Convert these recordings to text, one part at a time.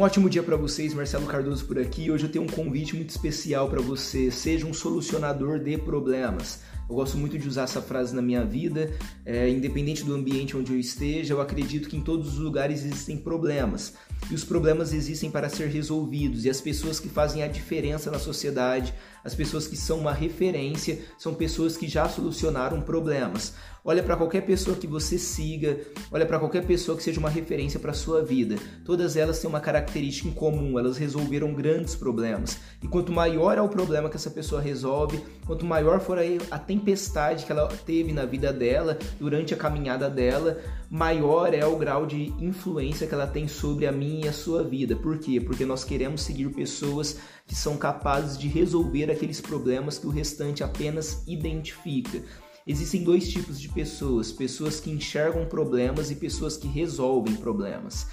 Um ótimo dia para vocês, Marcelo Cardoso por aqui. Hoje eu tenho um convite muito especial para você. Seja um solucionador de problemas. Eu gosto muito de usar essa frase na minha vida, é, independente do ambiente onde eu esteja, eu acredito que em todos os lugares existem problemas. E os problemas existem para ser resolvidos, e as pessoas que fazem a diferença na sociedade, as pessoas que são uma referência, são pessoas que já solucionaram problemas. Olha para qualquer pessoa que você siga, olha para qualquer pessoa que seja uma referência para sua vida. Todas elas têm uma característica em comum, elas resolveram grandes problemas. E quanto maior é o problema que essa pessoa resolve, quanto maior for a tempestade que ela teve na vida dela, durante a caminhada dela, maior é o grau de influência que ela tem sobre a minha e a sua vida. Por quê? Porque nós queremos seguir pessoas que são capazes de resolver aqueles problemas que o restante apenas identifica. Existem dois tipos de pessoas: pessoas que enxergam problemas e pessoas que resolvem problemas.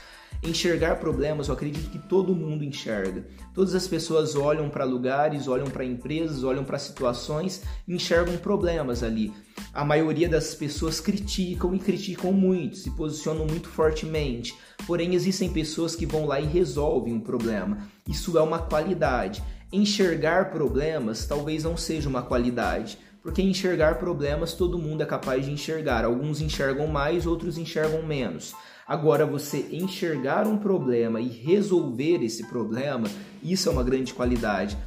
Enxergar problemas, eu acredito que todo mundo enxerga. Todas as pessoas olham para lugares, olham para empresas, olham para situações enxergam problemas ali. A maioria das pessoas criticam e criticam muito, se posicionam muito fortemente. Porém, existem pessoas que vão lá e resolvem um problema. Isso é uma qualidade. Enxergar problemas talvez não seja uma qualidade porque enxergar problemas todo mundo é capaz de enxergar. Alguns enxergam mais, outros enxergam menos. Agora, você enxergar um problema e resolver esse problema, isso é uma grande qualidade.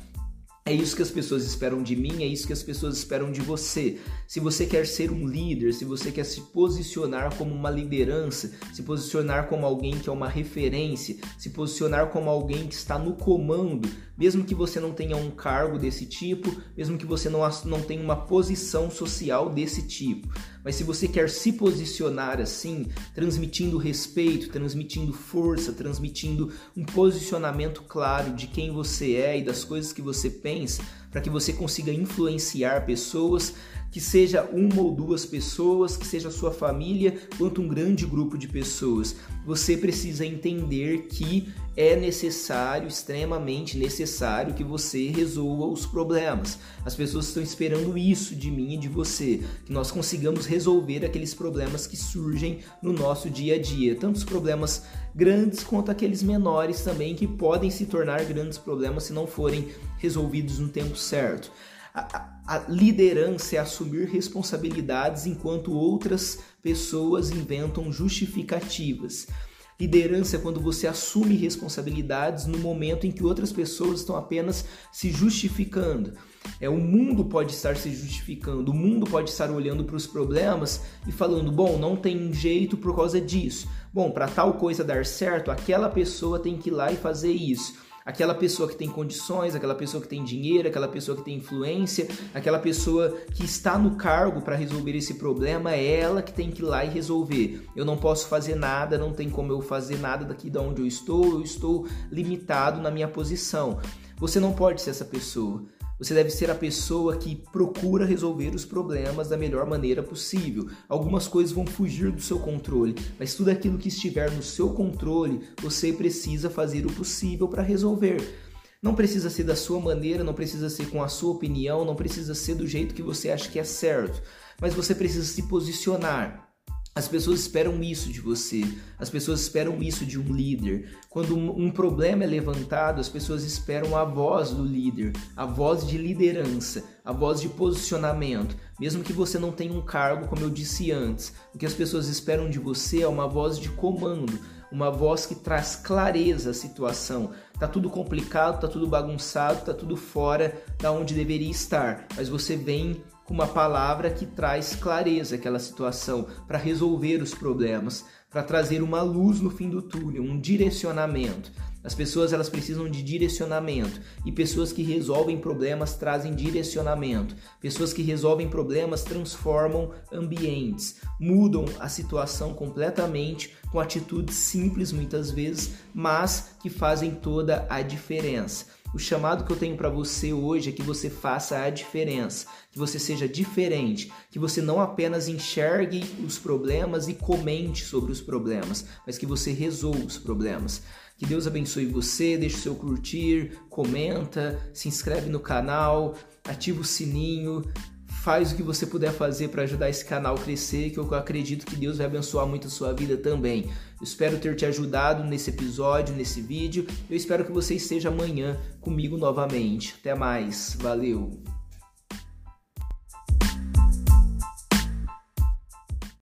É isso que as pessoas esperam de mim, é isso que as pessoas esperam de você. Se você quer ser um líder, se você quer se posicionar como uma liderança, se posicionar como alguém que é uma referência, se posicionar como alguém que está no comando, mesmo que você não tenha um cargo desse tipo, mesmo que você não, não tenha uma posição social desse tipo. Mas se você quer se posicionar assim, transmitindo respeito, transmitindo força, transmitindo um posicionamento claro de quem você é e das coisas que você pensa, para que você consiga influenciar pessoas, que seja uma ou duas pessoas, que seja a sua família, quanto um grande grupo de pessoas. Você precisa entender que é necessário, extremamente necessário, que você resolva os problemas. As pessoas estão esperando isso de mim e de você, que nós consigamos resolver aqueles problemas que surgem no nosso dia a dia, tanto os problemas grandes quanto aqueles menores também, que podem se tornar grandes problemas se não forem resolvidos no tempo certo. A, a, liderança é assumir responsabilidades enquanto outras pessoas inventam justificativas. Liderança é quando você assume responsabilidades no momento em que outras pessoas estão apenas se justificando. É o mundo pode estar se justificando, o mundo pode estar olhando para os problemas e falando: "Bom, não tem jeito por causa disso. Bom, para tal coisa dar certo, aquela pessoa tem que ir lá e fazer isso." Aquela pessoa que tem condições, aquela pessoa que tem dinheiro, aquela pessoa que tem influência, aquela pessoa que está no cargo para resolver esse problema, é ela que tem que ir lá e resolver. Eu não posso fazer nada, não tem como eu fazer nada daqui de onde eu estou, eu estou limitado na minha posição. Você não pode ser essa pessoa. Você deve ser a pessoa que procura resolver os problemas da melhor maneira possível. Algumas coisas vão fugir do seu controle, mas tudo aquilo que estiver no seu controle, você precisa fazer o possível para resolver. Não precisa ser da sua maneira, não precisa ser com a sua opinião, não precisa ser do jeito que você acha que é certo, mas você precisa se posicionar. As pessoas esperam isso de você, as pessoas esperam isso de um líder. Quando um problema é levantado, as pessoas esperam a voz do líder, a voz de liderança, a voz de posicionamento. Mesmo que você não tenha um cargo, como eu disse antes, o que as pessoas esperam de você é uma voz de comando, uma voz que traz clareza à situação. Tá tudo complicado, tá tudo bagunçado, tá tudo fora da onde deveria estar, mas você vem uma palavra que traz clareza àquela situação, para resolver os problemas, para trazer uma luz no fim do túnel, um direcionamento. As pessoas elas precisam de direcionamento e pessoas que resolvem problemas trazem direcionamento. Pessoas que resolvem problemas transformam ambientes, mudam a situação completamente com atitudes simples muitas vezes, mas que fazem toda a diferença. O chamado que eu tenho para você hoje é que você faça a diferença, que você seja diferente, que você não apenas enxergue os problemas e comente sobre problemas, mas que você resolva os problemas. Que Deus abençoe você, deixe o seu curtir, comenta, se inscreve no canal, ativa o sininho, faz o que você puder fazer para ajudar esse canal a crescer, que eu acredito que Deus vai abençoar muito a sua vida também. Eu espero ter te ajudado nesse episódio, nesse vídeo. Eu espero que você esteja amanhã comigo novamente. Até mais. Valeu.